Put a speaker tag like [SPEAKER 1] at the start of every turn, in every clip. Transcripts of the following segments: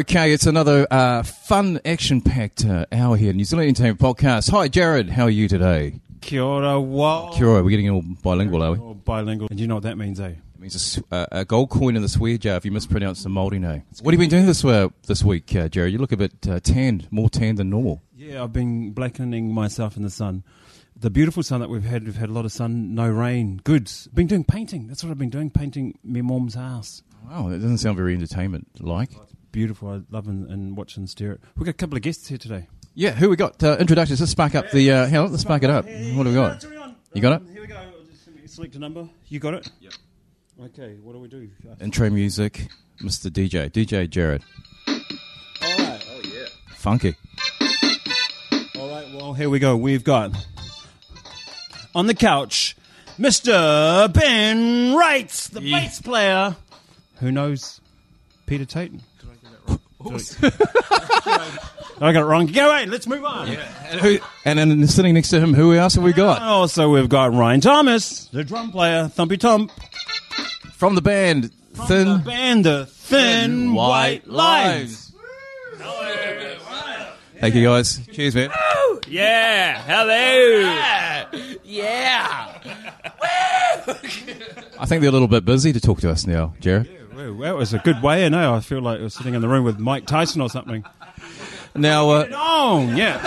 [SPEAKER 1] Okay, it's another uh, fun, action-packed uh, hour here, in New Zealand Entertainment Podcast. Hi, Jared. How are you today?
[SPEAKER 2] Kia ora, wow.
[SPEAKER 1] Kia ora. We're getting all bilingual, are we?
[SPEAKER 2] Or bilingual. And you know what that means, eh?
[SPEAKER 1] It means a, uh, a gold coin in the swear jar if you mispronounce the Māori name. What have you been doing this uh, this week, uh, Jared? You look a bit uh, tanned, more tanned than normal.
[SPEAKER 2] Yeah, I've been blackening myself in the sun. The beautiful sun that we've had, we've had a lot of sun, no rain. Good. Been doing painting. That's what I've been doing, painting my mom's house.
[SPEAKER 1] Wow, that doesn't sound very entertainment-like.
[SPEAKER 2] Beautiful. I love and, and watch and stare it. We've got a couple of guests here today.
[SPEAKER 1] Yeah, who we got? Uh, introductions. Let's spark up the... Uh, hang on, let's spark it up. What have we got? You got it?
[SPEAKER 2] Here we go. Just select a number. You got it? Yep. Okay, what do we do?
[SPEAKER 1] Intro music, Mr. DJ. DJ Jared.
[SPEAKER 2] All right. Oh, yeah.
[SPEAKER 1] Funky.
[SPEAKER 2] All right, well, here we go. We've got on the couch Mr. Ben Wright, the bass player. Who knows Peter Tate? I got it wrong. Go away. Let's move on.
[SPEAKER 1] And, who, and then sitting next to him, who else have we got?
[SPEAKER 2] Oh, also, we've got Ryan Thomas, the drum player, Thumpy Thump,
[SPEAKER 1] From the band,
[SPEAKER 2] from
[SPEAKER 1] Thin...
[SPEAKER 2] the band, the Thin, White Lines.
[SPEAKER 1] Thank you, guys. Cheers, man.
[SPEAKER 3] Yeah, hello. Yeah.
[SPEAKER 1] I think they're a little bit busy to talk to us now, Jared.
[SPEAKER 2] Well, that was a good way in. eh? I feel like I was sitting in the room with Mike Tyson or something.
[SPEAKER 1] Now, uh,
[SPEAKER 2] Oh, yeah.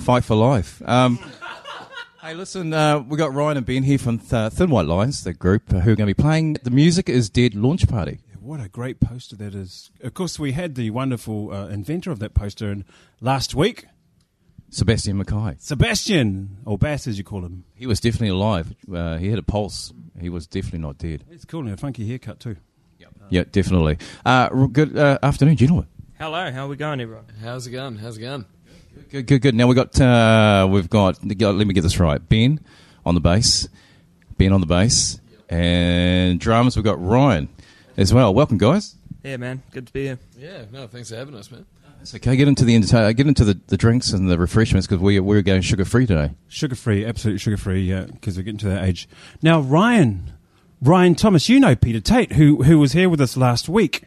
[SPEAKER 1] fight for life. Um, hey, listen, uh, we got Ryan and Ben here from Th- Thin White Lines, the group uh, who are going to be playing the Music is Dead launch party.
[SPEAKER 2] What a great poster that is. Of course, we had the wonderful uh, inventor of that poster in last week,
[SPEAKER 1] Sebastian Mackay.
[SPEAKER 2] Sebastian, or Bass as you call him.
[SPEAKER 1] He was definitely alive. Uh, he had a pulse. He was definitely not dead.
[SPEAKER 2] It's cool and a funky haircut too.
[SPEAKER 1] Yeah, definitely. Uh, good uh, afternoon, gentlemen.
[SPEAKER 3] Hello, how are we going, everyone?
[SPEAKER 4] How's it going? How's it going?
[SPEAKER 1] Good, good, good. Now we got uh, we've got. Let me get this right. Ben on the bass, Ben on the bass, and drums. We've got Ryan as well. Welcome, guys.
[SPEAKER 3] Yeah, man, good to be here.
[SPEAKER 4] Yeah, no, thanks for having us, man.
[SPEAKER 1] It's okay. Get into the entertain- get into the, the drinks and the refreshments because we we're going sugar free today.
[SPEAKER 2] Sugar free, absolutely sugar free, yeah, because we're getting to that age. Now, Ryan, Ryan Thomas, you know Peter Tate, who who was here with us last week.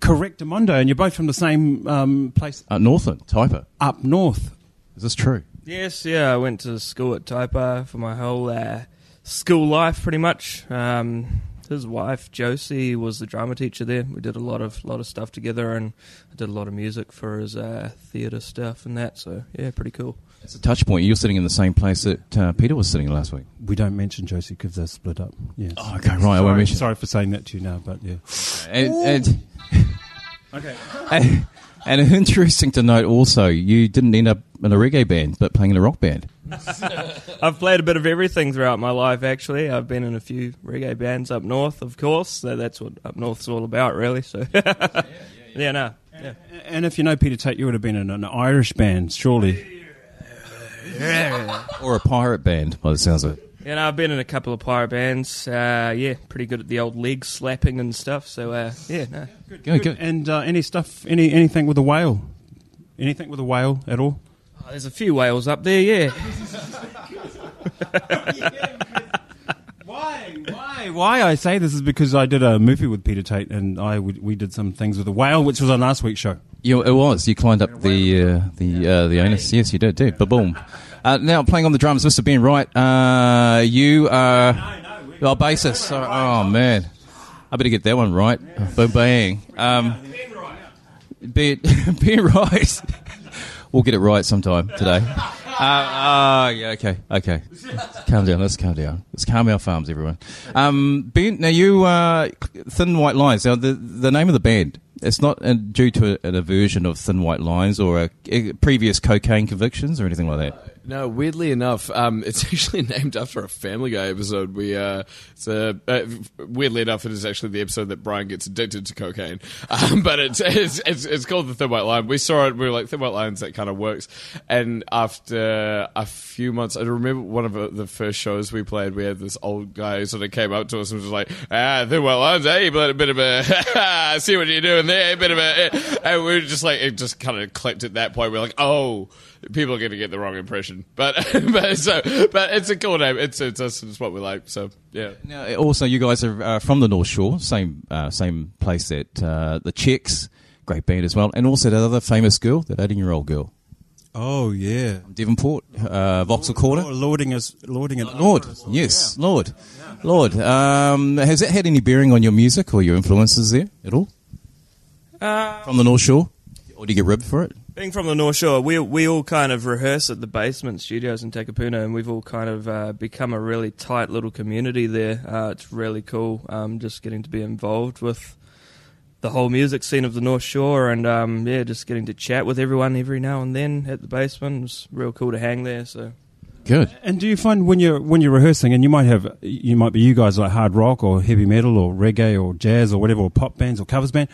[SPEAKER 2] Correct, Correctamundo, and you're both from the same um, place
[SPEAKER 1] Uh, Northland, Taipa.
[SPEAKER 2] up north.
[SPEAKER 1] Is this true?
[SPEAKER 3] Yes, yeah, I went to school at Taipa for my whole uh, school life, pretty much. Um, his wife Josie was the drama teacher there. We did a lot of lot of stuff together, and I did a lot of music for his uh, theatre stuff and that. So yeah, pretty cool.
[SPEAKER 1] It's a touch point. You're sitting in the same place that uh, Peter was sitting last week.
[SPEAKER 2] We don't mention Josie because they're split up. Yes.
[SPEAKER 1] Oh, okay, right. I won't
[SPEAKER 2] Sorry,
[SPEAKER 1] mention.
[SPEAKER 2] sorry for saying that to you now, but yeah.
[SPEAKER 1] And, and,
[SPEAKER 2] Okay.
[SPEAKER 1] and, and interesting to note also, you didn't end up in a reggae band, but playing in a rock band.
[SPEAKER 3] I've played a bit of everything throughout my life. Actually, I've been in a few reggae bands up north, of course. So that's what up north's all about, really. So yeah, no, yeah.
[SPEAKER 2] And if you know Peter Tate, you would have been in an Irish band, surely.
[SPEAKER 1] Or a pirate band, by the sounds of it.
[SPEAKER 3] Yeah, no, I've been in a couple of pirate bands. Uh, yeah, pretty good at the old leg slapping and stuff. So uh, yeah, no.
[SPEAKER 1] Good, good.
[SPEAKER 2] And uh, any stuff, any anything with a whale? Anything with a whale at all?
[SPEAKER 3] Oh, there's a few whales up there. Yeah,
[SPEAKER 2] Why? Why? Why I say this is because I did a movie with Peter Tate, and I we, we did some things with a whale, which was on last week's show.
[SPEAKER 1] You, it was. You climbed up the uh, the uh, the anus. Yes, you did. Did. Ba boom. Uh, now playing on the drums, Mr. Ben Wright. Uh, you are oh, bassist. Oh, man, I better get that one right. Ba bang. Um, Ben Wright. Ben Wright. we'll get it right sometime today. Uh, uh, yeah, okay, okay. calm down. Let's calm down. Let's calm our farms, everyone. Um, ben, now you uh, Thin White Lines. Now the the name of the band. It's not uh, due to an aversion of Thin White Lines or a, a previous cocaine convictions or anything like that.
[SPEAKER 4] No, weirdly enough, um, it's actually named after a Family Guy episode. We, uh, it's a, uh, weirdly enough, it is actually the episode that Brian gets addicted to cocaine. Um, but it's, it's it's it's called the Thin White Line. We saw it. We were like Thin White Lines. That kind of works. And after a few months, I remember one of the- the first shows we played. We had this old guy who sort of came up to us and was like, "Ah, Thin White Lines. Hey, but a bit of a see what you're doing there. A bit of a." And we were just like, it just kind of clicked at that point. We are like, oh people are going to get the wrong impression. But but so but it's a cool name. It's it's, it's, it's what we like. So yeah.
[SPEAKER 1] Now, also, you guys are uh, from the North Shore, same uh, same place that uh, the Chicks, great band as well, and also that other famous girl, that 18 year old girl,
[SPEAKER 2] Oh yeah.
[SPEAKER 1] Devonport, uh, Vauxhall Quarter.
[SPEAKER 2] Oh, lording us, lording it.
[SPEAKER 1] Lord, yes, Lord, Lord. Um, has that had any bearing on your music or your influences there at all
[SPEAKER 3] Uh,
[SPEAKER 1] from the North Shore, or do you get ribbed for it?
[SPEAKER 3] Being from the North Shore, we we all kind of rehearse at the basement studios in Takapuna, and we've all kind of uh, become a really tight little community there. Uh, it's really cool, um, just getting to be involved with the whole music scene of the North Shore, and um, yeah, just getting to chat with everyone every now and then at the basement. It's real cool to hang there. So
[SPEAKER 1] Good.
[SPEAKER 2] And do you find when you're when you're rehearsing, and you might have you might be you guys like hard rock or heavy metal or reggae or jazz or whatever or pop bands or covers band,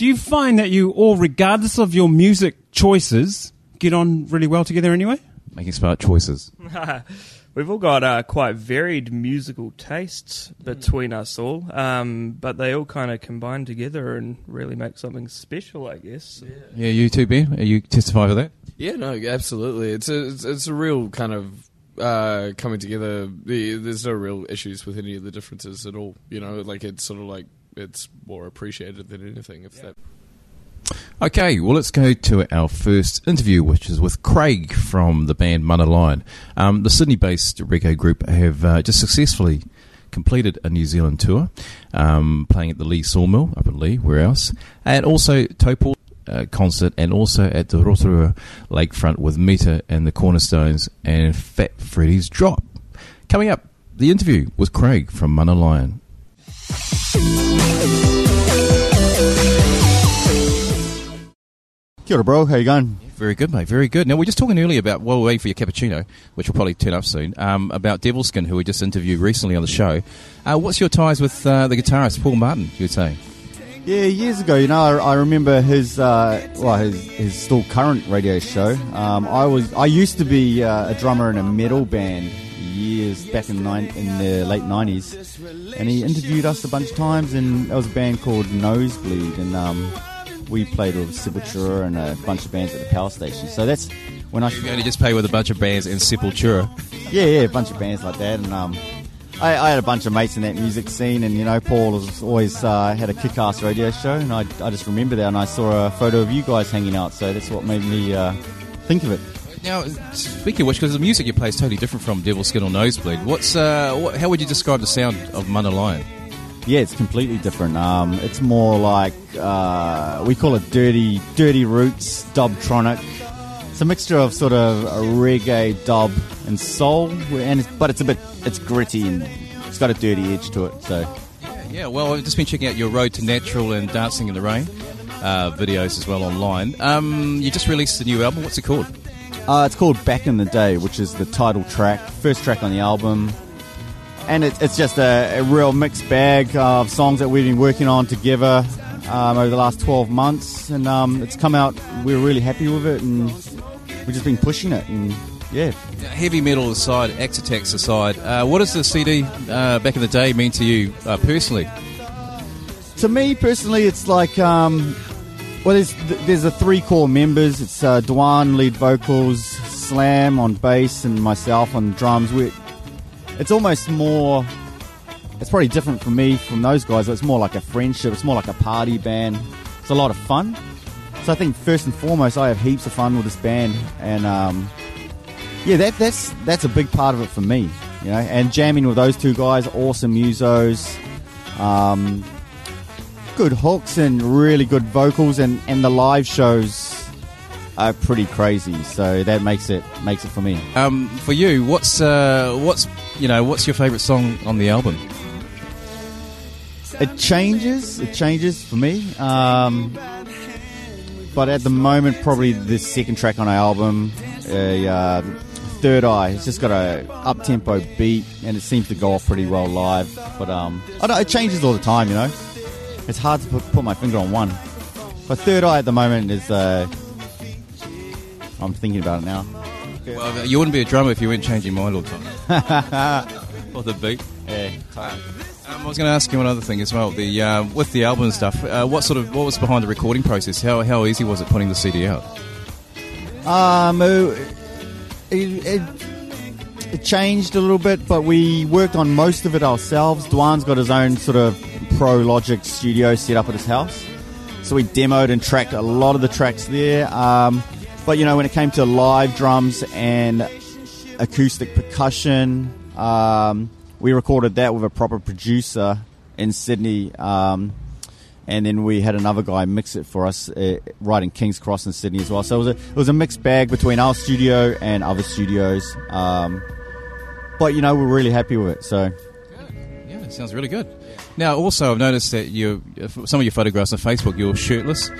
[SPEAKER 2] do you find that you all, regardless of your music choices, get on really well together anyway?
[SPEAKER 1] Making smart choices.
[SPEAKER 3] We've all got uh, quite varied musical tastes between us all, um, but they all kind of combine together and really make something special, I guess.
[SPEAKER 1] Yeah, you too, Ben. Are you testify for that?
[SPEAKER 4] Yeah, no, absolutely. It's a it's, it's a real kind of uh, coming together. The, there's no real issues with any of the differences at all. You know, like it's sort of like it's more appreciated than anything. If that
[SPEAKER 1] Okay, well, let's go to our first interview, which is with Craig from the band Mana Lion. Um, the Sydney based reggae group have uh, just successfully completed a New Zealand tour, um, playing at the Leigh Sawmill up in Leigh, where else, and also Topol. Uh, concert and also at the Rotorua lakefront with Meta and the Cornerstones and Fat Freddy's Drop. Coming up, the interview with Craig from Mana Lion.
[SPEAKER 5] Kia ora, bro. How you going?
[SPEAKER 1] Very good, mate. Very good. Now, we were just talking earlier about, while we're waiting for your cappuccino, which will probably turn up soon, um, about Devilskin, who we just interviewed recently on the show. Uh, what's your ties with uh, the guitarist, Paul Martin, you would say?
[SPEAKER 5] Yeah, years ago, you know, I, I remember his, uh, well, his, his still current radio show. Um, I was, I used to be uh, a drummer in a metal band years back in, nine, in the late nineties, and he interviewed us a bunch of times. And there was a band called Nosebleed, and um, we played with Sepultura and a bunch of bands at the power station. So that's when I
[SPEAKER 1] You only just play with a bunch of bands in Sepultura.
[SPEAKER 5] Yeah, yeah, a bunch of bands like that, and um, I, I had a bunch of mates in that music scene, and you know, Paul has always uh, had a kick-ass radio show, and I, I just remember that, and I saw a photo of you guys hanging out, so that's what made me uh, think of it.
[SPEAKER 1] Now, speaking of which, because the music you play is totally different from Devilskin or Nosebleed, what's, uh, what, how would you describe the sound of Mana Lion?
[SPEAKER 5] Yeah, it's completely different. Um, it's more like uh, we call it dirty, dirty roots, dubtronic. It's a mixture of sort of a reggae, dub, and soul, and it's, but it's a bit, it's gritty and it's got a dirty edge to it. So
[SPEAKER 1] Yeah, well, I've just been checking out your Road to Natural and Dancing in the Rain uh, videos as well online. Um, you just released a new album. What's it called?
[SPEAKER 5] Uh, it's called Back in the Day, which is the title track, first track on the album. And it, it's just a, a real mixed bag of songs that we've been working on together um, over the last 12 months. And um, it's come out, we're really happy with it, and we've just been pushing it. And yeah,
[SPEAKER 1] Heavy metal aside, Attacks aside, uh, what does the CD uh, back in the day mean to you uh, personally?
[SPEAKER 5] to me personally, it's like um, well, there's there's the three core members. It's uh, Dwan lead vocals, Slam on bass, and myself on drums. We it's almost more. It's probably different for me from those guys. It's more like a friendship. It's more like a party band. It's a lot of fun. So I think first and foremost, I have heaps of fun with this band, and um, yeah, that, that's that's a big part of it for me. You know, and jamming with those two guys, awesome musos. Um, good hooks and really good vocals and, and the live shows are pretty crazy so that makes it makes it for me
[SPEAKER 1] Um, for you, what's uh, what's you know what's your favourite song on the album?
[SPEAKER 5] it changes it changes for me um, but at the moment probably the second track on our album a uh, third eye it's just got a up tempo beat and it seems to go off pretty well live but um, I don't, it changes all the time you know it's hard to put, put my finger on one but third eye at the moment is uh, I'm thinking about it now
[SPEAKER 1] Well, you wouldn't be a drummer if you weren't changing mind all the time. Or the beat.
[SPEAKER 5] yeah.
[SPEAKER 1] Um, I was going to ask you one other thing as well. The uh, with the album and stuff, uh, what sort of what was behind the recording process? How how easy was it putting the CD out?
[SPEAKER 5] Um, it, it, it changed a little bit, but we worked on most of it ourselves. Dwan's got his own sort of Pro Logic studio set up at his house. so we demoed and tracked a lot of the tracks there. Um, but you know, when it came to live drums and acoustic percussion, um, we recorded that with a proper producer in Sydney. Um, and then we had another guy mix it for us uh, right in King's Cross in Sydney as well. So it was a, it was a mixed bag between our studio and other studios. Um, but you know, we're really happy with it. So
[SPEAKER 1] Yeah, it sounds really good. Now, also, I've noticed that you, some of your photographs on Facebook, you're shirtless,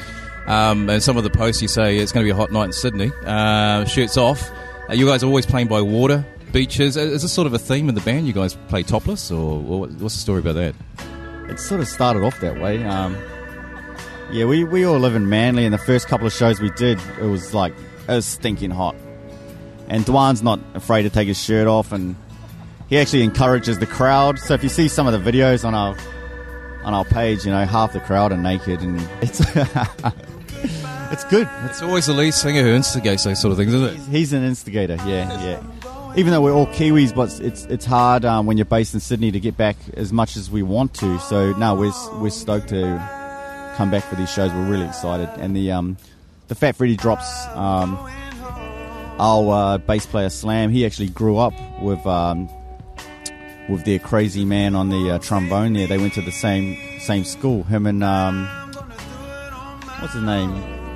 [SPEAKER 1] um, and some of the posts you say it's going to be a hot night in Sydney. Uh, shirts off. Uh, you guys are always playing by water, beaches. Uh, Is this sort of a theme in the band? You guys play topless, or, or what's the story about that?
[SPEAKER 5] it sort of started off that way. Um, yeah, we, we all live in Manly, and the first couple of shows we did, it was like it was stinking hot. And Dwan's not afraid to take his shirt off, and he actually encourages the crowd. So if you see some of the videos on our on our page, you know, half the crowd are naked, and it's it's good. It's,
[SPEAKER 1] It's always the lead singer who instigates those sort of things, isn't it?
[SPEAKER 5] he's an instigator. Yeah, yeah. Even though we're all Kiwis, but it's it's hard um, when you're based in Sydney to get back as much as we want to. So no, we're we're stoked to come back for these shows. We're really excited, and the um, the Fat Freddy drops. Um, our uh, bass player Slam, he actually grew up with um, with their crazy man on the uh, trombone. There, they went to the same same school. Him and um, what's his name?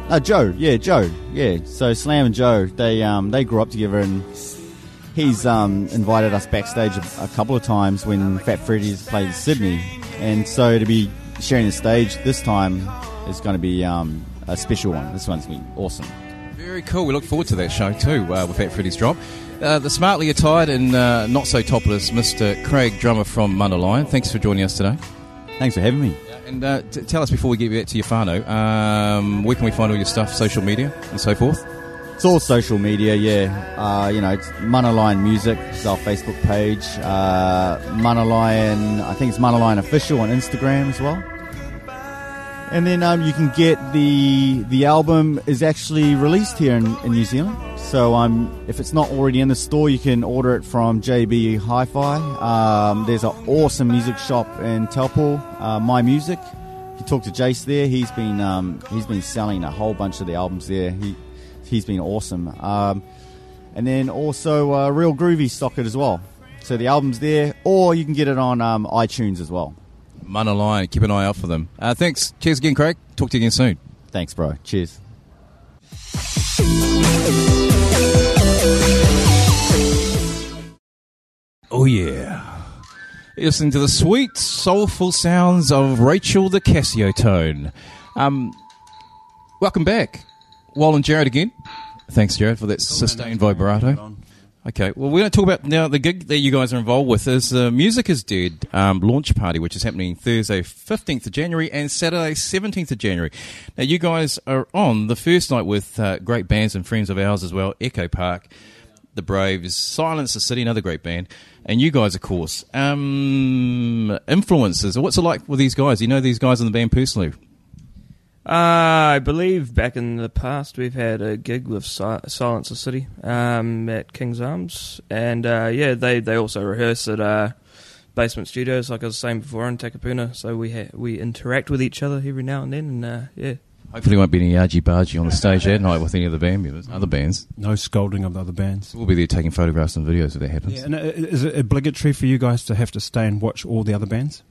[SPEAKER 5] Uh, Joe. Yeah, Joe. Yeah. So Slam and Joe, they um, they grew up together, and he's um, invited us backstage a, a couple of times when Fat Freddy's played in Sydney, and so to be sharing the stage this time is going to be um, a special one. This one's going to be awesome.
[SPEAKER 1] Very cool. We look forward to that show too uh, with Fat Freddy's drop. Uh, the smartly attired and uh, not so topless Mr. Craig, drummer from Lion. Thanks for joining us today.
[SPEAKER 5] Thanks for having me.
[SPEAKER 1] And uh, t- tell us before we get back to your Fano, um, where can we find all your stuff, social media and so forth?
[SPEAKER 5] It's all social media, yeah. Uh, you know, it's Mana Music is our Facebook page. Uh, Mana I think it's Mana Lion Official on Instagram as well. And then um, you can get the the album is actually released here in, in New Zealand. So um, if it's not already in the store, you can order it from JB Hi-Fi. Um, there's an awesome music shop in Taupo, uh, My Music. You talk to Jace there. He's been um, he's been selling a whole bunch of the albums there. He he's been awesome. Um, and then also uh, Real Groovy Socket as well. So the album's there, or you can get it on um, iTunes as well.
[SPEAKER 1] Mana Lion, keep an eye out for them. Uh, thanks. Cheers again, Craig. Talk to you again soon.
[SPEAKER 5] Thanks, bro. Cheers.
[SPEAKER 1] Oh, yeah. You're listening to the sweet, soulful sounds of Rachel the Casio tone. Um, welcome back. Wall and Jared again. Thanks, Jared, for that sustained vibrato. Okay, well, we're going to talk about now the gig that you guys are involved with is the Music is Dead um, launch party, which is happening Thursday, 15th of January and Saturday, 17th of January. Now, you guys are on the first night with uh, great bands and friends of ours as well Echo Park, The Braves, Silence the City, another great band, and you guys, of course. Um, influences. What's it like with these guys? You know these guys in the band personally?
[SPEAKER 3] Uh, I believe back in the past we've had a gig with si- Silence the City um, at King's Arms, and uh, yeah, they, they also rehearse at uh, Basement Studios, like I was saying before, in Takapuna. So we ha- we interact with each other every now and then, and uh, yeah,
[SPEAKER 1] Hopefully, won't be any argy bargy on the stage that night with any of the band members, other bands.
[SPEAKER 2] No scolding of the other bands.
[SPEAKER 1] We'll be there taking photographs and videos if that happens.
[SPEAKER 2] Yeah, and uh, is it obligatory for you guys to have to stay and watch all the other bands?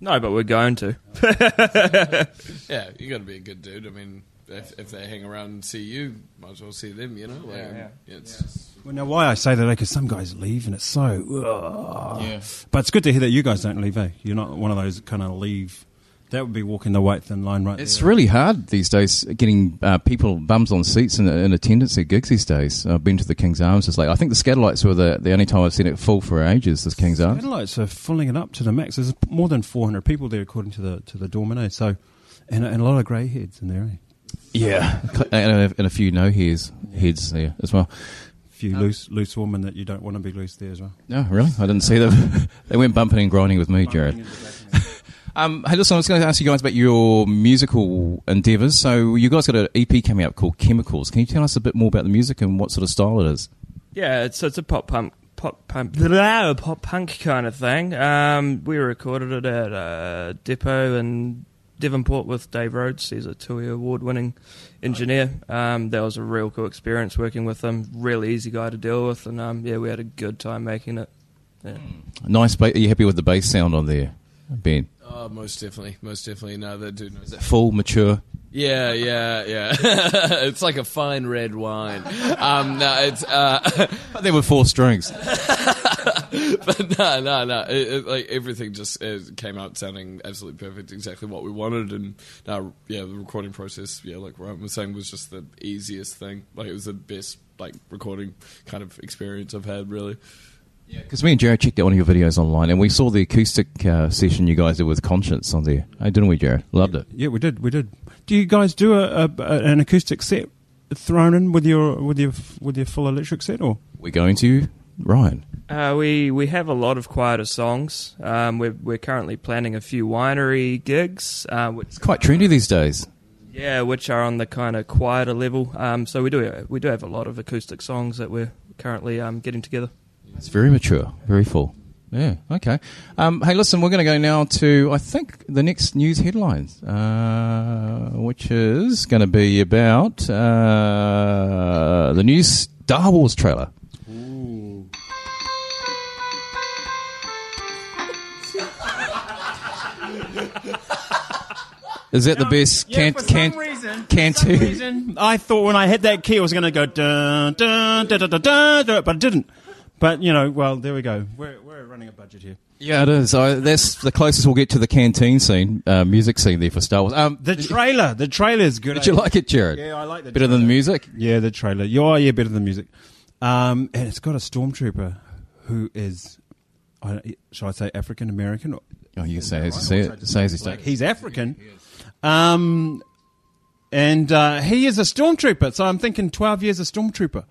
[SPEAKER 3] No, but we're going to.
[SPEAKER 4] Yeah, you got to be a good dude. I mean, if, if they hang around and see you, might as well see them. You know, like,
[SPEAKER 3] Yeah, yeah.
[SPEAKER 4] It's,
[SPEAKER 2] Well, now why I say that because some guys leave and it's so. ugh.
[SPEAKER 1] Yeah.
[SPEAKER 2] But it's good to hear that you guys don't leave. Eh? You're not one of those kind of leave. That would be walking the white thin line right
[SPEAKER 1] It's
[SPEAKER 2] there.
[SPEAKER 1] really hard these days getting uh, people bums on seats in, in attendance at gigs these days. I've been to the King's Arms. It's like I think the Scatterlights were the, the only time I've seen it full for ages. This King's Arms.
[SPEAKER 2] Satellites are filling it up to the max. There's more than 400 people there, according to the to the doorman. eh? So, and, and a lot of grey heads in there. Eh?
[SPEAKER 1] Yeah, and a, and a few no hairs heads there as well.
[SPEAKER 2] A few loose loose women that you don't want to be loose there as well.
[SPEAKER 1] No, really, I didn't see them. they went bumping and grinding with me, Jared. Um, hey, listen, I was going to ask you guys about your musical endeavours. So, you guys got an EP coming up called Chemicals. Can you tell us a bit more about the music and what sort of style it is?
[SPEAKER 3] Yeah, it's it's a pop punk pop punk blah, pop punk kind of thing. Um, we recorded it at a depot in Devonport with Dave Rhodes. He's a TUI award-winning engineer. Um, that was a real cool experience working with him. Really easy guy to deal with, and um, yeah, we had a good time making it. Yeah.
[SPEAKER 1] Nice. Ba- are you happy with the bass sound on there, Ben?
[SPEAKER 4] Oh, most definitely, most definitely. No, that dude knows. That.
[SPEAKER 1] Full, mature.
[SPEAKER 4] Yeah, yeah, yeah. it's like a fine red wine. Um, no, it's uh, but
[SPEAKER 1] There were four strings.
[SPEAKER 4] but no, no, no. It, it, like everything just it came out sounding absolutely perfect, exactly what we wanted. And uh, yeah, the recording process, yeah, like Ryan was saying, was just the easiest thing. Like it was the best like recording kind of experience I've had, really.
[SPEAKER 1] Because me and Jared checked out one of your videos online, and we saw the acoustic uh, session you guys did with Conscience on there. Hey, didn't we, Jared? Loved it.
[SPEAKER 2] Yeah, we did. We did. Do you guys do a, a, a an acoustic set thrown in with your with your with your full electric set, or
[SPEAKER 1] We're going to Ryan.
[SPEAKER 3] Uh, we we have a lot of quieter songs. Um, we're we're currently planning a few winery gigs, uh, which
[SPEAKER 1] It's quite trendy these days.
[SPEAKER 3] yeah, which are on the kind of quieter level. Um, so we do we do have a lot of acoustic songs that we're currently um, getting together.
[SPEAKER 1] It's very mature, very full. Yeah, okay. Um, hey, listen, we're going to go now to, I think, the next news headlines, uh, which is going to be about uh, the new Star Wars trailer. Is that the best can't, can,
[SPEAKER 2] reason,
[SPEAKER 1] canteen?
[SPEAKER 2] reason, I thought when I hit that key, I was going to go dun dun dun dun dun, dun, dun, but it didn't. But you know, well, there we go. We're we're running a budget here.
[SPEAKER 1] Yeah, it is. I, that's the closest we'll get to the canteen scene, uh, music scene there for Star Wars. Um,
[SPEAKER 2] The trailer, the trailer is good.
[SPEAKER 1] did you like it, Jared?
[SPEAKER 2] Yeah, I like the
[SPEAKER 1] Better than the music?
[SPEAKER 2] Yeah, the trailer. Yeah, yeah, better than the music. Um, and it's got a stormtrooper who is, I, shall I say, African American?
[SPEAKER 1] Oh, you can say as you see it. Say as you say it.
[SPEAKER 2] He's African. Um, and uh, he is a stormtrooper. So I'm thinking 12 years a stormtrooper.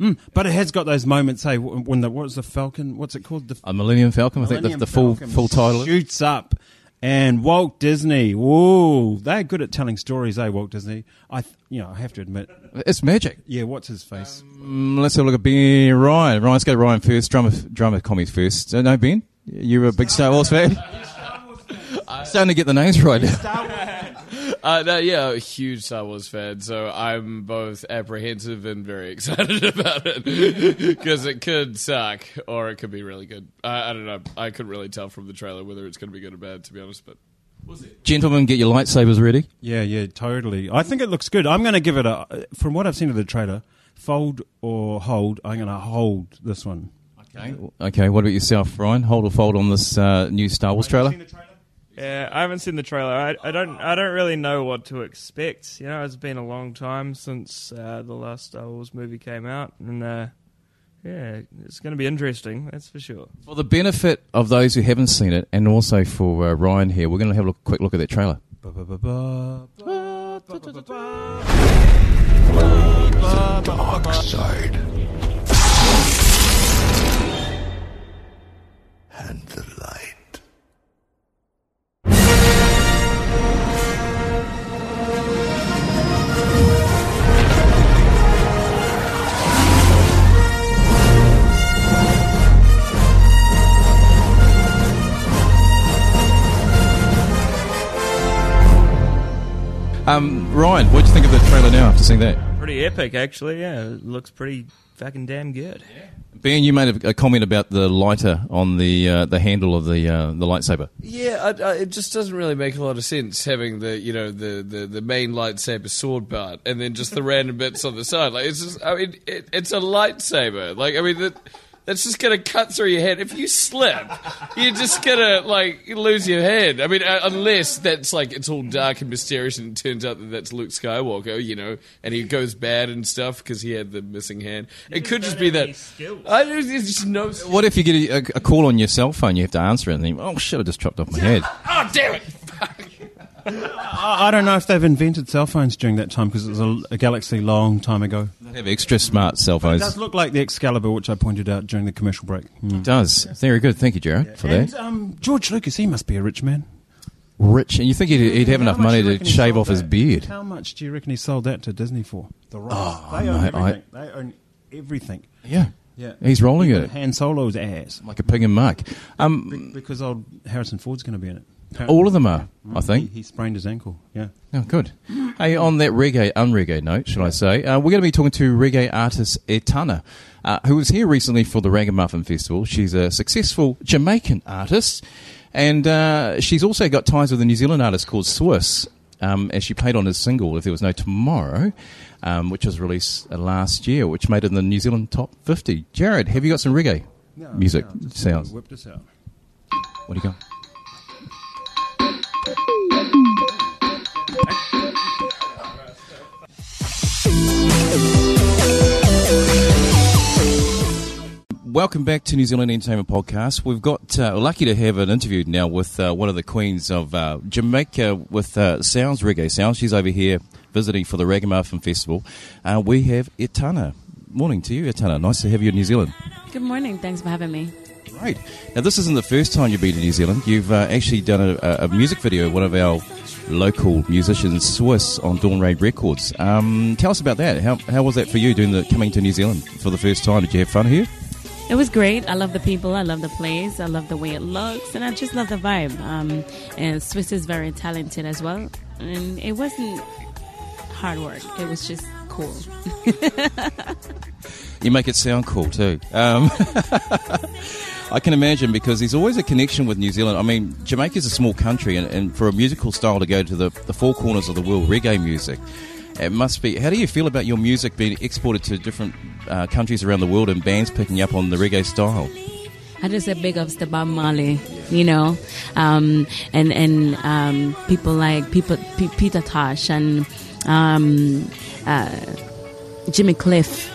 [SPEAKER 2] Mm. But it has got those moments. Hey, w- when the what's the Falcon? What's it called? The
[SPEAKER 1] A Millennium Falcon, I think the, the full full title.
[SPEAKER 2] shoots up, and Walt Disney. Whoa, they're good at telling stories, eh? Walt Disney. I, th- you know, I have to admit.
[SPEAKER 1] It's magic.
[SPEAKER 2] Yeah, what's his face?
[SPEAKER 1] Mm, let's have a look at Ben Ryan. Ryan, let's go Ryan first. Drummer, drummer commies first. Uh, no, Ben, you're a big Star Wars fan. Starting to get the names right now.
[SPEAKER 4] Uh, no, yeah, a huge Star Wars fan, so I'm both apprehensive and very excited about it because it could suck or it could be really good. I, I don't know. I couldn't really tell from the trailer whether it's going to be good or bad, to be honest. But
[SPEAKER 1] Gentlemen, get your lightsabers ready.
[SPEAKER 2] Yeah, yeah, totally. I think it looks good. I'm going to give it a. From what I've seen of the trailer, fold or hold. I'm going to hold this one.
[SPEAKER 1] Okay. Okay. What about yourself, Ryan? Hold or fold on this uh, new Star Wars trailer?
[SPEAKER 3] Yeah, I haven't seen the trailer. I, I don't I don't really know what to expect. You know, it's been a long time since uh, the last Star Wars movie came out, and uh, yeah, it's going to be interesting. That's for sure.
[SPEAKER 1] For the benefit of those who haven't seen it, and also for uh, Ryan here, we're going to have a look, quick look at that trailer.
[SPEAKER 6] dark side. And the
[SPEAKER 1] Um, Ryan, what do you think of the trailer now after seeing that?
[SPEAKER 3] Pretty epic, actually. Yeah, it looks pretty fucking damn good.
[SPEAKER 1] Ben, you made a, a comment about the lighter on the uh, the handle of the uh, the lightsaber.
[SPEAKER 4] yeah, I, I, it just doesn't really make a lot of sense having the you know the, the, the main lightsaber sword part and then just the random bits on the side. Like it's just, I mean, it, it's a lightsaber. Like I mean that. That's just gonna cut through your head. If you slip, you're just gonna like lose your head. I mean, uh, unless that's like it's all dark and mysterious, and it turns out that that's Luke Skywalker, you know, and he goes bad and stuff because he had the missing hand. It could just be that. I there's just no.
[SPEAKER 1] What if you get a, a call on your cell phone? You have to answer it, and think, "Oh shit! I just chopped off my head."
[SPEAKER 4] Oh damn it!
[SPEAKER 2] I, I don't know if they've invented cell phones during that time because it was a, a galaxy long time ago.
[SPEAKER 1] They have extra smart cell phones.
[SPEAKER 2] It
[SPEAKER 1] phones.
[SPEAKER 2] does look like the Excalibur, which I pointed out during the commercial break. Mm.
[SPEAKER 1] It does. Very good. Thank you, Jared, for
[SPEAKER 2] And
[SPEAKER 1] that.
[SPEAKER 2] um, George Lucas, he must be a rich man.
[SPEAKER 1] Rich, and you think he'd, he'd have
[SPEAKER 2] How
[SPEAKER 1] enough money to shave
[SPEAKER 2] sold
[SPEAKER 1] off his beard?
[SPEAKER 2] How much do you reckon he sold that to Disney for? The rights. they
[SPEAKER 1] mate,
[SPEAKER 2] own
[SPEAKER 1] I-
[SPEAKER 2] everything. They own everything.
[SPEAKER 1] Yeah,
[SPEAKER 2] Yeah,
[SPEAKER 1] he's rolling
[SPEAKER 2] He
[SPEAKER 1] in
[SPEAKER 2] got
[SPEAKER 1] it
[SPEAKER 2] Han Solo's ass
[SPEAKER 1] like a pig in muck. Um,
[SPEAKER 2] because old Harrison Ford's going to be in it.
[SPEAKER 1] All of them are, I think.
[SPEAKER 2] he sprained his ankle. Yeah.
[SPEAKER 1] Oh, good. Hey, on that reggae, unreggae note, should I say, uh, we're going to be talking to reggae artist Etana, uh, who was here recently for the Ragamuffin Festival. She's a successful Jamaican artist, and uh, she's also got ties with a New Zealand artist called Swiss, um, as she played on his single, If There Was No Tomorrow, um, which was released uh, last year, which made it in the New Zealand top 50. Jared, have you got some reggae music sounds?
[SPEAKER 2] Whip this out.
[SPEAKER 1] What do you got? Welcome back to New Zealand Entertainment Podcast. We've got uh, lucky to have an interview now with uh, one of the queens of uh, Jamaica with uh, Sounds Reggae Sounds. She's over here visiting for the Ragamuffin Festival. Uh, we have Etana. Morning to you, Etana. Nice to have you in New Zealand.
[SPEAKER 7] Good morning. Thanks for having me.
[SPEAKER 1] Great. Now, this isn't the first time you've been to New Zealand. You've uh, actually done a, a music video, with one of our local musicians, Swiss, on Dawn Raid Records. Um, tell us about that. How, how was that for you, doing the coming to New Zealand for the first time? Did you have fun here?
[SPEAKER 7] It was great. I love the people. I love the place. I love the way it looks, and I just love the vibe. Um, and Swiss is very talented as well. And it wasn't hard work. It was just cool.
[SPEAKER 1] You make it sound cool too. Um, I can imagine because there's always a connection with New Zealand. I mean, Jamaica's a small country, and, and for a musical style to go to the, the four corners of the world, reggae music, it must be. How do you feel about your music being exported to different uh, countries around the world and bands picking up on the reggae style?
[SPEAKER 7] I just say big ups to Bob Marley, you know, um, and and um, people like people, P- Peter Tosh and um, uh, Jimmy Cliff,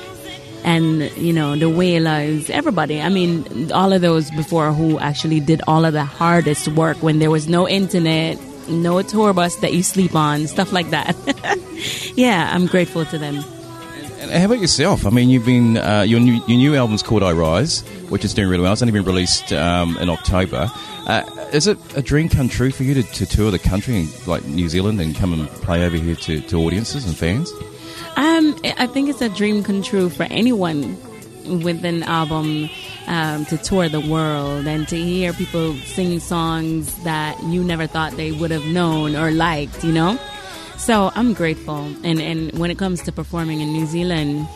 [SPEAKER 7] and you know the Wailers, everybody. I mean, all of those before who actually did all of the hardest work when there was no internet, no tour bus that you sleep on, stuff like that. yeah, I'm grateful to them.
[SPEAKER 1] And how about yourself? I mean, you've been uh, your new your new album's called I Rise, which is doing really well. It's only been released um, in October. Uh, is it a dream come true for you to, to tour the country, and, like New Zealand, and come and play over here to, to audiences and fans?
[SPEAKER 7] Um, I think it's a dream come true for anyone with an album um, to tour the world and to hear people sing songs that you never thought they would have known or liked, you know? So I'm grateful. And, and when it comes to performing in New Zealand,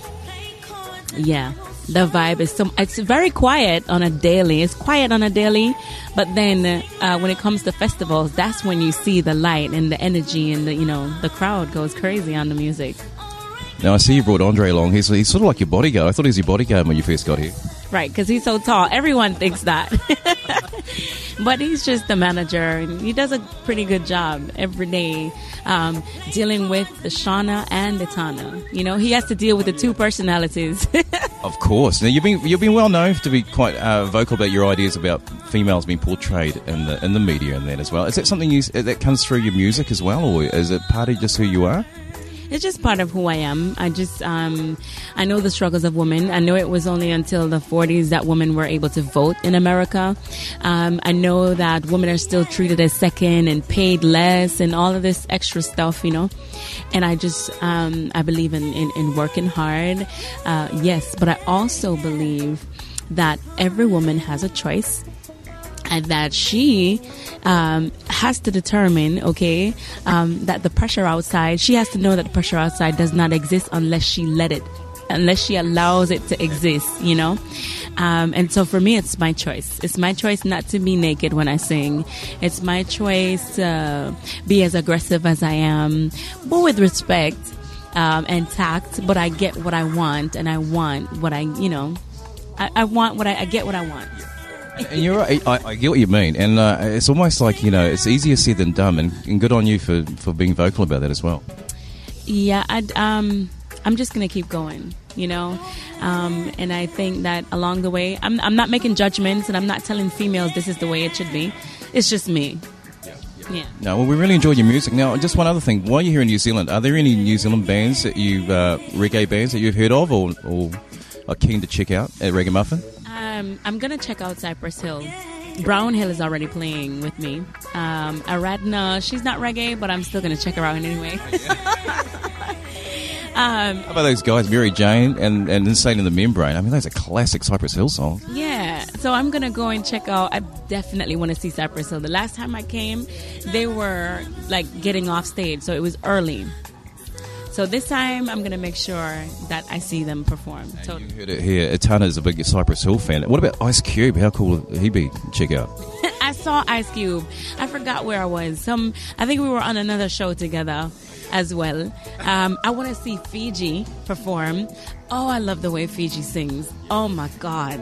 [SPEAKER 7] yeah, the vibe is so, it's very quiet on a daily. It's quiet on a daily, but then uh, when it comes to festivals, that's when you see the light and the energy and the, you know, the crowd goes crazy on the music.
[SPEAKER 1] Now I see you brought Andre along. He's, he's sort of like your bodyguard. I thought he was your bodyguard when you first got here.
[SPEAKER 7] Right, because he's so tall. Everyone thinks that. but he's just the manager, and he does a pretty good job every day um, dealing with the Shauna and the Tana. You know, he has to deal with the two personalities.
[SPEAKER 1] Of course. Now you've been you've been well known to be quite uh, vocal about your ideas about females being portrayed in the in the media and that as well. Is that something you, that comes through your music as well, or is it part of just who you are?
[SPEAKER 7] It's just part of who I am. I just, um, I know the struggles of women. I know it was only until the 40s that women were able to vote in America. Um, I know that women are still treated as second and paid less and all of this extra stuff, you know. And I just, um, I believe in, in, in working hard. Uh, yes, but I also believe that every woman has a choice and that she um, has to determine, okay, um, that the pressure outside, she has to know that the pressure outside does not exist unless she let it, unless she allows it to exist, you know? Um, and so for me, it's my choice. It's my choice not to be naked when I sing. It's my choice to be as aggressive as I am, but with respect. Um, and tact, but I get what I want, and I want what I, you know, I, I want what I, I get what I want.
[SPEAKER 1] And you're right. I, I get what you mean, and uh, it's almost like you know it's easier said than done, and, and good on you for, for being vocal about that as well.
[SPEAKER 7] Yeah, I'd, um, I'm just gonna keep going, you know, um, and I think that along the way, I'm, I'm not making judgments, and I'm not telling females this is the way it should be. It's just me. Yeah.
[SPEAKER 1] No, well, we really enjoyed your music. Now, just one other thing. While you're here in New Zealand, are there any New Zealand bands that you uh, reggae bands that you've heard of or, or are keen to check out at Reggae Muffin?
[SPEAKER 7] Um, I'm gonna check out Cypress Hill. Brown Hill is already playing with me. Um, Aaradhna, she's not reggae, but I'm still gonna check her out anyway. um,
[SPEAKER 1] How about those guys, Mary Jane and, and Insane in the Membrane? I mean, those are classic Cypress Hill songs.
[SPEAKER 7] yeah, so I'm gonna go and check out. I definitely want to see Cypress Hill. The last time I came, they were like getting off stage, so it was early. So this time, I'm gonna make sure that I see them perform. So
[SPEAKER 1] You heard it here. A big Cypress Hill fan. What about Ice Cube? How cool would he be? Check out.
[SPEAKER 7] I saw Ice Cube. I forgot where I was. Some, I think we were on another show together as well. Um, I want to see Fiji perform. Oh, I love the way Fiji sings. Oh my god.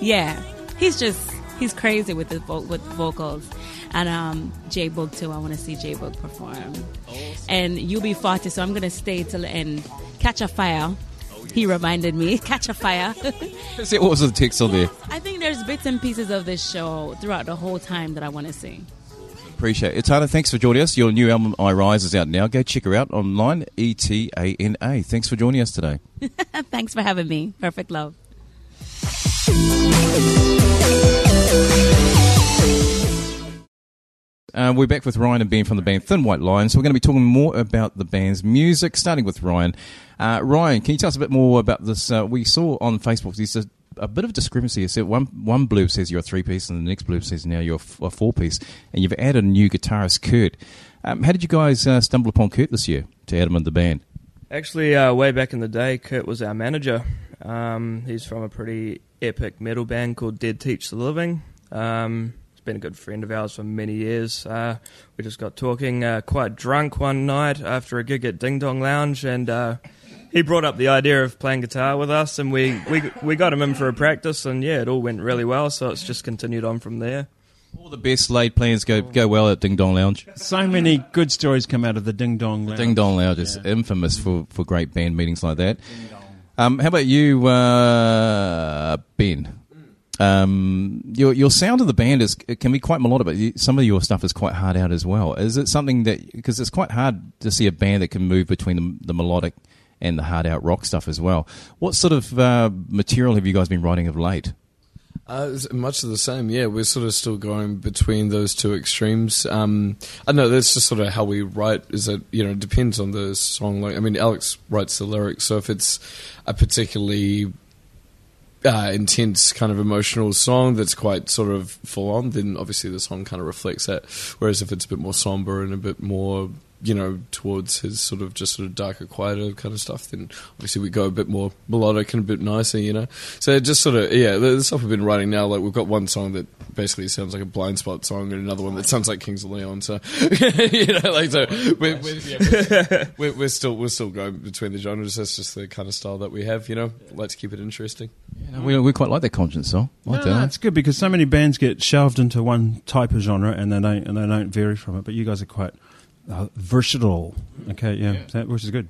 [SPEAKER 7] Yeah, he's just he's crazy with the vo- with vocals. And um, J Boog too. I want to see J Boog perform. And you'll UB40, so I'm gonna stay till the end. Catch a fire. He reminded me, catch a fire.
[SPEAKER 1] What was the text on there?
[SPEAKER 7] I think there's bits and pieces of this show throughout the whole time that I want to see.
[SPEAKER 1] Appreciate it. Etana, thanks for joining us. Your new album, I Rise, is out now. Go check her out online, E T A N A. Thanks for joining us today.
[SPEAKER 7] Thanks for having me. Perfect love.
[SPEAKER 1] Uh, we're back with Ryan and Ben from the band Thin White Line. So we're going to be talking more about the band's music, starting with Ryan. Uh, Ryan, can you tell us a bit more about this? Uh, we saw on Facebook there's a, a bit of discrepancy. Said one one blurb says you're a three piece, and the next blurb says now you're a four piece, and you've added a new guitarist, Kurt. Um, how did you guys uh, stumble upon Kurt this year to add him in the band?
[SPEAKER 3] Actually, uh, way back in the day, Kurt was our manager. Um, he's from a pretty epic metal band called Dead Teach the Living. Um, been a good friend of ours for many years. Uh, we just got talking uh, quite drunk one night after a gig at Ding Dong Lounge, and uh, he brought up the idea of playing guitar with us, and we, we we got him in for a practice, and yeah, it all went really well. So it's just continued on from there.
[SPEAKER 1] All the best laid plans go go well at Ding Dong Lounge.
[SPEAKER 2] So many good stories come out of the Ding Dong Lounge.
[SPEAKER 1] Ding Dong Lounge is infamous for, for great band meetings like that. Um, how about you, uh, Ben? Um, your your sound of the band is it can be quite melodic, but some of your stuff is quite hard out as well. Is it something that because it's quite hard to see a band that can move between the, the melodic and the hard out rock stuff as well? What sort of uh, material have you guys been writing of late?
[SPEAKER 4] Uh, much of the same, yeah. We're sort of still going between those two extremes. Um, I know that's just sort of how we write. Is that you know it depends on the song. Like I mean, Alex writes the lyrics, so if it's a particularly uh, intense kind of emotional song that's quite sort of full on, then obviously the song kind of reflects that. Whereas if it's a bit more somber and a bit more, you know, towards his sort of just sort of darker, quieter kind of stuff, then obviously we go a bit more melodic and a bit nicer, you know. So it just sort of yeah, the, the stuff we've been writing now, like we've got one song that basically it sounds like a Blindspott song, and another one that sounds like Kings of Leon. So you know, like so we're, we're, yeah, we're, we're, we're still we're still going between the genres. That's just the kind of style that we have, you know. Like to keep it interesting.
[SPEAKER 1] We, we quite like that conscience song. Like
[SPEAKER 2] No,
[SPEAKER 1] that.
[SPEAKER 2] no, it's good because so many bands get shelved into one type of genre and they don't and they don't vary from it. But you guys are quite uh, versatile. Okay, yeah, That, which is good.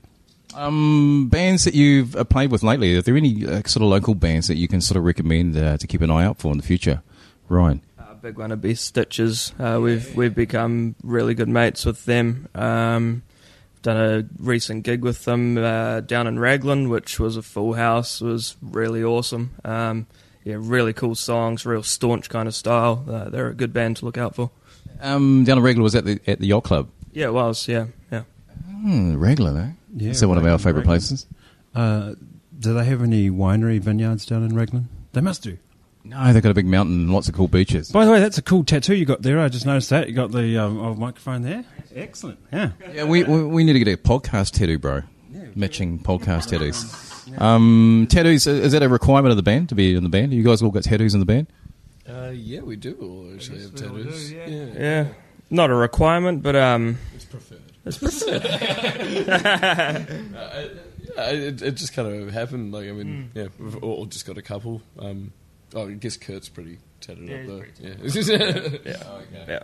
[SPEAKER 1] Um, bands that you've uh, played with lately, are there any uh, sort of local bands that you can sort of recommend uh, to keep an eye out for in the future? Ryan.
[SPEAKER 3] Uh, big one would be Stitches. Uh, we've we've become really good mates with them. Um, done a recent gig with them uh, down in Raglan, which was a full house. It was really awesome. Um, yeah, really cool songs, real staunch kind of style. Uh, they're a good band to look out for.
[SPEAKER 1] Um, down in Regula was at the at the yacht club.
[SPEAKER 3] Yeah, it was. Yeah, yeah.
[SPEAKER 1] Hmm, Regula, eh?
[SPEAKER 2] Yeah,
[SPEAKER 1] Is that one of our favourite places?
[SPEAKER 2] Uh, do they have any winery vineyards down in Raglan? They must do.
[SPEAKER 1] No, they've got a big mountain and lots of cool beaches.
[SPEAKER 2] By the way, that's a cool tattoo you got there. I just noticed that you got the um, old microphone there. Excellent. Yeah.
[SPEAKER 1] Yeah, we, we we need to get a podcast tattoo, bro. Matching podcast tattoos. Um, tattoos is that a requirement of the band to be in the band? You guys all got tattoos in the band?
[SPEAKER 4] Uh, yeah, we do all actually have tattoos. yeah.
[SPEAKER 3] Yeah, not a requirement, but um,
[SPEAKER 4] It's preferred.
[SPEAKER 3] it's preferred.
[SPEAKER 4] Uh, it, it just kind of happened. Like I mean, yeah, we've all all just got a couple. Um, oh, I guess Kurt's pretty tatted
[SPEAKER 3] Yeah,
[SPEAKER 4] up though.
[SPEAKER 3] he's
[SPEAKER 4] Yeah.
[SPEAKER 3] yeah, oh, yeah.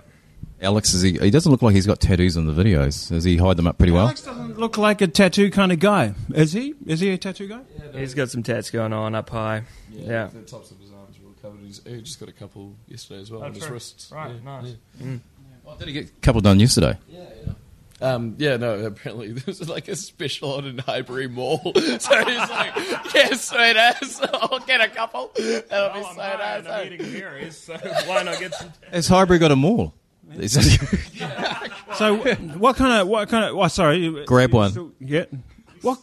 [SPEAKER 1] Alex, is he? He doesn't look like he's got tattoos in the videos. Does he hide them up pretty well?
[SPEAKER 2] Alex doesn't look like a tattoo kind of guy. Is he? Is he a tattoo guy?
[SPEAKER 3] Yeah, He's got some tats going on up high. Yeah.
[SPEAKER 4] The tops of his arms are all covered. He's, he just got a couple yesterday as well
[SPEAKER 3] Oh,
[SPEAKER 4] on his
[SPEAKER 3] true.
[SPEAKER 4] wrists.
[SPEAKER 3] Right,
[SPEAKER 4] Yeah,
[SPEAKER 3] nice.
[SPEAKER 4] yeah. Mm.
[SPEAKER 1] Oh, did he get a couple done yesterday?
[SPEAKER 4] Um, yeah, no, apparently there's like a special on in Highbury Mall. so he's like, yeah, sweet ass, I'll get a couple. That'll be sweet ass. eh?"
[SPEAKER 3] so why not get some?
[SPEAKER 1] Has Highbury got a mall?
[SPEAKER 2] So, what kind of what kind of? Well, sorry,
[SPEAKER 1] Grab one.
[SPEAKER 2] Yeah. What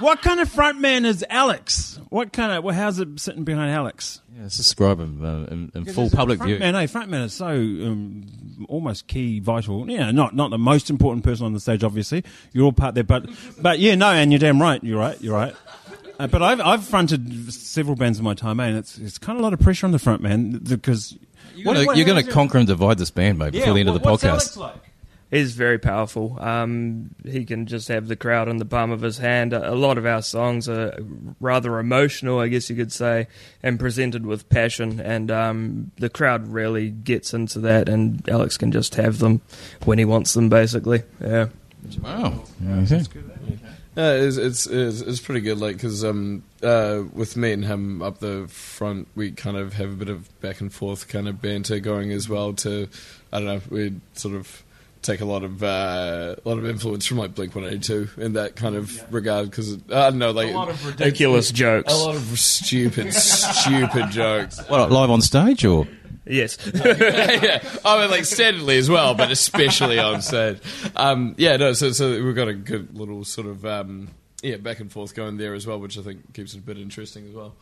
[SPEAKER 2] What kind of frontman is Alex? What kind of? Well, how's it sitting behind Alex?
[SPEAKER 1] Yeah, let's describe him uh, in, in full public view.
[SPEAKER 2] Frontman, hey, frontman is so um, almost key, vital. Yeah, not not the most important person on the stage, obviously. You're all part there, but but yeah, no, and you're damn right. You're right. You're right. Uh, but I've I've fronted several bands in my time, eh, and it's it's kind of a lot of pressure on the front man because
[SPEAKER 1] You're gonna, conquer and divide this band, mate, before the end of the
[SPEAKER 2] what's
[SPEAKER 1] podcast.
[SPEAKER 2] Alex like?
[SPEAKER 3] He's very powerful. Um, he can just have the crowd in the palm of his hand. A a lot of our songs are rather emotional, I guess you could say, and presented with passion. And um, the crowd really gets into that, and Alex can just have them when he wants them, basically. Yeah.
[SPEAKER 1] Wow. Okay.
[SPEAKER 4] Yeah, it's it's it's, it's pretty good. Like because um uh with me and him up the front, we kind of have a bit of back and forth kind of banter going as well. To I don't know, we sort of take a lot of uh, a lot of influence from like Blink One Eighty Two in that kind of regard. Because I don't know, like
[SPEAKER 3] Ridiculous jokes.
[SPEAKER 4] a lot of stupid stupid jokes.
[SPEAKER 1] What, live on stage or?
[SPEAKER 3] Yes.
[SPEAKER 4] yeah, I mean, like steadily as well, but especially on stage. Um, yeah, no. So, so we've got a good little sort of um, yeah back and forth going there as well, which I think keeps it a bit interesting as well.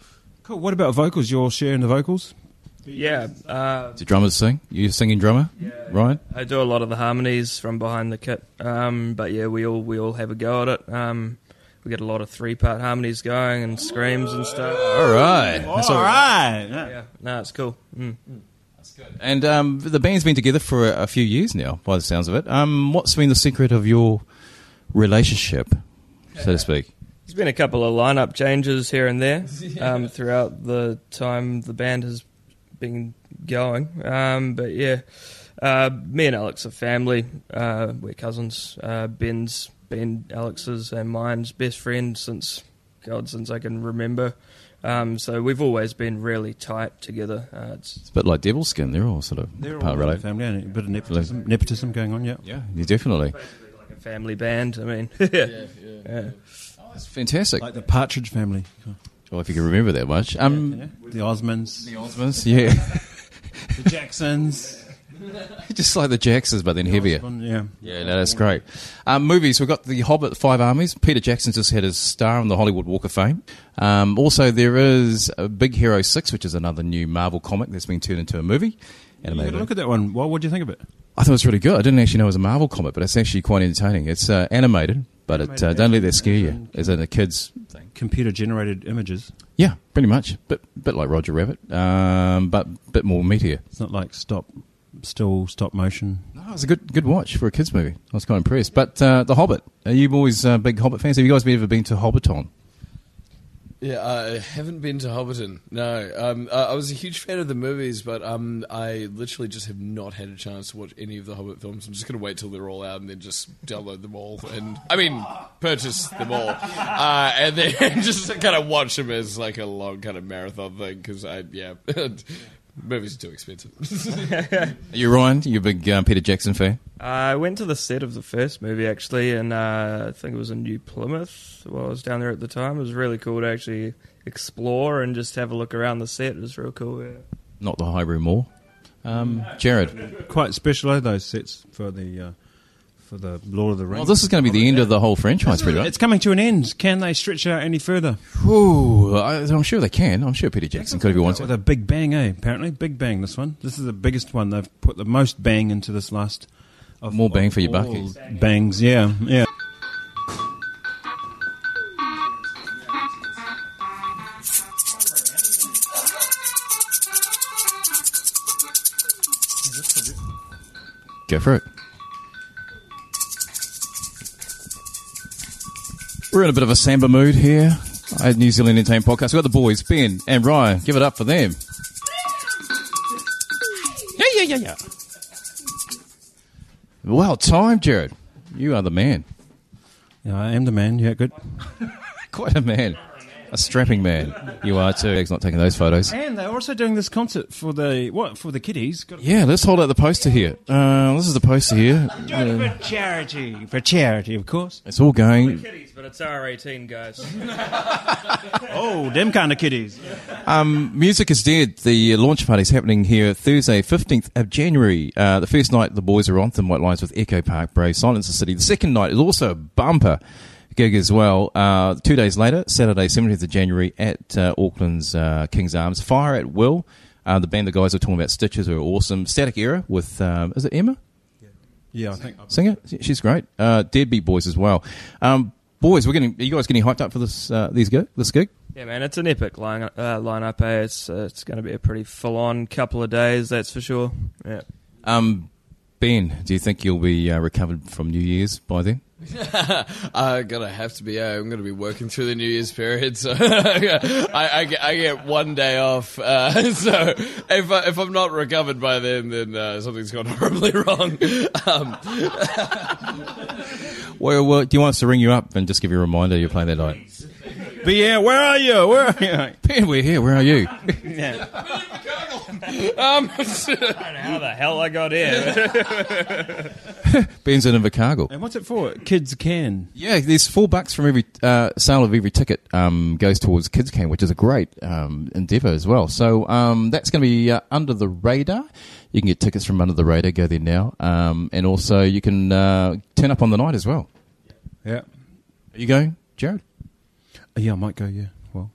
[SPEAKER 2] Cool. What about vocals? You're sharing the vocals.
[SPEAKER 3] Yeah. Uh,
[SPEAKER 1] Do drummers sing? You a singing drummer, Ryan?
[SPEAKER 3] I do a lot of the harmonies from behind the kit, um, but yeah, we all we all have a go at it. Um, we get a lot of three part harmonies going and screams and stuff.
[SPEAKER 1] All right. That's all right.
[SPEAKER 2] right.
[SPEAKER 3] Yeah, no, it's cool. Mm. That's good.
[SPEAKER 1] And um, the band's been together for a, a few years now, by the sounds of it. Um, what's been the secret of your relationship, so to speak?
[SPEAKER 3] There's been a couple of lineup changes here and there um, throughout the time the band has been going, um, but yeah, uh, me and Alex are family. Uh, we're cousins. Uh, Ben's been Alex's and mine's best friend since God, since I can remember. Um, so we've always been really tight together. Uh, it's
[SPEAKER 1] It's a bit like Devilskin. They're all sort of
[SPEAKER 2] They're all
[SPEAKER 1] part
[SPEAKER 2] in the
[SPEAKER 1] related.
[SPEAKER 2] family, and a bit of nepotism, nepotism going on. Yeah.
[SPEAKER 1] Yeah, you definitely.
[SPEAKER 3] like a family band. I mean, yeah. yeah.
[SPEAKER 1] Oh, That's fantastic.
[SPEAKER 2] Like the Partridge family.
[SPEAKER 1] Well, if you can remember that much. Um,
[SPEAKER 2] Yeah. The Osmonds,
[SPEAKER 1] The Osmonds, yeah.
[SPEAKER 2] the Jacksons.
[SPEAKER 1] Just like the Jacksons, but then heavier.
[SPEAKER 2] Osmond, yeah.
[SPEAKER 1] Yeah, no, that's great. Um, movies, we've got The Hobbit, Five Armies. Peter Jackson just had his star on the Hollywood Walk of Fame. Um, also, there is a Big Hero 6, which is another new Marvel comic that's been turned into a movie.
[SPEAKER 2] You
[SPEAKER 1] Animated.
[SPEAKER 2] look at that one. What would you think of it?
[SPEAKER 1] I thought it was really good. I didn't actually know it was a Marvel comic, but it's actually quite entertaining. It's uh, animated, but it, uh, don't let that scare you. Is it a kids?
[SPEAKER 2] Computer generated images.
[SPEAKER 1] Yeah, pretty much. Bit, bit like Roger Rabbit, um, but bit more meatier.
[SPEAKER 2] It's not like stop, still stop motion.
[SPEAKER 1] No, it was a good good watch for a kids movie. I was quite impressed. But uh, The Hobbit, are you boys uh, big Hobbit fans? Have you guys ever been to Hobbiton?
[SPEAKER 4] Yeah, I haven't been to Hobbiton. No, um, I was a huge fan of the movies, but um, I literally just have not had a chance to watch any of the Hobbit films. I'm just going to wait till they're all out and then just download them all, and I mean, purchase them all, uh, and then just kind of watch them as like a long kind of marathon thing. Because I, yeah, movies are too expensive.
[SPEAKER 1] Are you Ryan? You a big um, Peter Jackson fan?
[SPEAKER 3] I went to the set of the first movie actually, and uh, I think it was in New Plymouth while I was down there at the time. It was really cool to actually explore and just have a look around the set. It was real cool. Yeah.
[SPEAKER 1] Not the Highbury Mall. Um, Jared.
[SPEAKER 2] Quite special, eh, those sets for the uh, for the Lord of the Rings.
[SPEAKER 1] Well, this is going to be the end of the whole franchise, pretty much.
[SPEAKER 2] It's coming to an end. Can they stretch it out any further?
[SPEAKER 1] Ooh, I, I'm sure they can. I'm sure Peter Jackson could if he wants
[SPEAKER 2] With
[SPEAKER 1] to.
[SPEAKER 2] a big bang, eh? Apparently, big bang. This one. This is the biggest one. They've put the most bang into this last. Of
[SPEAKER 1] More bang for your buck.
[SPEAKER 2] Bangs, yeah, yeah.
[SPEAKER 1] Go for it. We're in a bit of a samba mood here at New Zealand Entertainment Podcast. We've got the boys, Ben and Ryan. Give it up for them. Yeah, yeah, yeah, yeah. Well, time, Jared. You are the man.
[SPEAKER 2] Yeah, I am the man. Yeah, good.
[SPEAKER 1] Quite a man. A strapping man. You are too. He's not taking those photos.
[SPEAKER 2] And they're also doing this concert for the what for the kiddies. Got
[SPEAKER 1] Yeah, let's hold out the poster here. Uh, this is the poster here.
[SPEAKER 2] Doing it for charity, for charity, of course.
[SPEAKER 1] It's all going.
[SPEAKER 3] Kitties, but it's R18, guys.
[SPEAKER 2] Oh, them kind of kiddies.
[SPEAKER 1] Um, Music is Dead. The launch party is happening here Thursday, 15th of January. Uh, the first night, the boys are on Thin White Lines with Echo Park, Brave, Silence the City. The second night is also a bumper gig as well. Uh, two days later, Saturday, 17th of January, at uh, Auckland's uh, King's Arms. Fire at Will. Uh, the band, the guys are talking about Stitches, who are awesome. Static Era with, um, is it Emma?
[SPEAKER 2] Yeah, I think.
[SPEAKER 1] Singer? She's great. Uh, Deadbeat Boys as well. Um, boys, we're getting. Are you guys getting hyped up for this? Uh, these gig, this gig?
[SPEAKER 3] Yeah, man, it's an epic line uh, lineup. Eh? It's uh, it's going to be a pretty full on couple of days, that's for sure. Yeah.
[SPEAKER 1] Um, ben, do you think you'll be uh, recovered from New Year's by then?
[SPEAKER 4] I gotta have to be. Yeah, I'm gonna be working through the New Year's period, so I, I, get, I get one day off. Uh, so if I, if I'm not recovered by then, then uh, something's gone horribly wrong. Um,
[SPEAKER 1] Well, well, do you want us to ring you up and just give you a reminder you're playing that night?
[SPEAKER 2] But yeah, where are you? Where are you?
[SPEAKER 1] Ben, we're here. Where are you?
[SPEAKER 4] um,
[SPEAKER 3] How the hell I got here?
[SPEAKER 1] Ben's in a Invercargill.
[SPEAKER 2] And what's it for? KidsCan.
[SPEAKER 1] Yeah, there's four bucks from every uh, sale of every ticket um, goes towards KidsCan, which is a great um, endeavour as well. So um, that's going to be uh, under the radar. You can get tickets from under the radar. Go there now, um, and also you can uh, turn up on the night as well.
[SPEAKER 2] Yeah.
[SPEAKER 1] Are you going, Jared?
[SPEAKER 2] Uh, Yeah, I might go. Yeah. Well.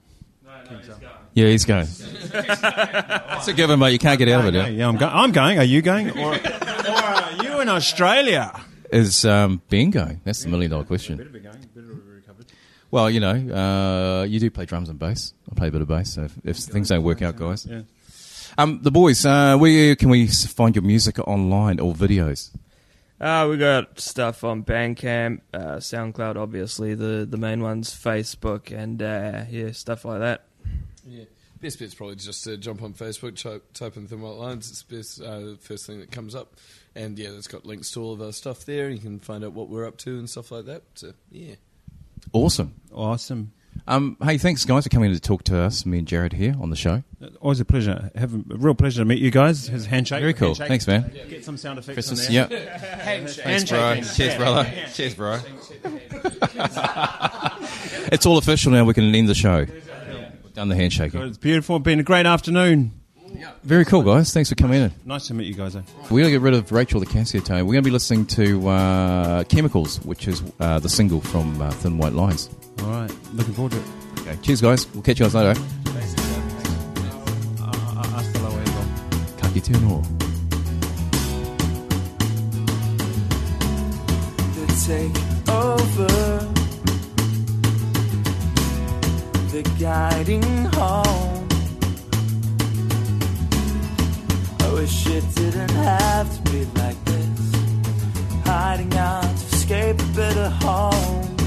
[SPEAKER 1] Yeah, he's going. It's a given, mate. You can't get out of it.
[SPEAKER 2] Yeah, yeah, I'm going. I'm going. Are you going? Or, or are you in Australia?
[SPEAKER 1] Is um, Ben going? That's the million dollar question. Well, you know, uh, you do play drums and bass. I play a bit of bass. So if, if things don't work out, guys,
[SPEAKER 2] Yeah.
[SPEAKER 1] um, the boys, uh, where can we find your music online or videos?
[SPEAKER 3] Uh, we got stuff on Bandcamp, uh, SoundCloud, obviously the the main ones, Facebook, and uh, yeah, stuff like that.
[SPEAKER 4] yeah. Best bet's probably just to jump on Facebook, type, type in Thin White Lines. It's the best, uh, first thing that comes up. And yeah, it's got links to all of our stuff there. You can find out what we're up to and stuff like that. So yeah.
[SPEAKER 1] Awesome.
[SPEAKER 2] Awesome.
[SPEAKER 1] Um, hey, thanks, guys, for coming to talk to us, me and Jared here on the show.
[SPEAKER 2] Always a pleasure. Have a real pleasure to meet you guys. His handshake.
[SPEAKER 1] Very cool.
[SPEAKER 2] Handshake.
[SPEAKER 1] Thanks, man.
[SPEAKER 2] Get some sound effects
[SPEAKER 1] Christmas,
[SPEAKER 2] on there.
[SPEAKER 1] yeah.
[SPEAKER 2] Handshake.
[SPEAKER 1] bro. Cheers, brother. Cheers, bro. it's all official now. We can end the show. We've done the handshake.
[SPEAKER 2] It's beautiful. Been a great afternoon. Yeah.
[SPEAKER 1] Very cool, guys. Thanks for coming in.
[SPEAKER 2] Nice to meet you guys. Eh?
[SPEAKER 1] We're going to get rid of Rachel the Casiotone. We're going to be listening to uh, Chemicals, which is uh, the single from uh, Thin White Lines.
[SPEAKER 2] All right. Looking forward to it.
[SPEAKER 1] Okay. Cheers, guys. We'll catch you guys later.
[SPEAKER 2] Uh, uh, hasta luego.
[SPEAKER 1] Ka kite anō.
[SPEAKER 8] to take over the guiding home. I wish it didn't have to be like this. Hiding out to escape a bit of home.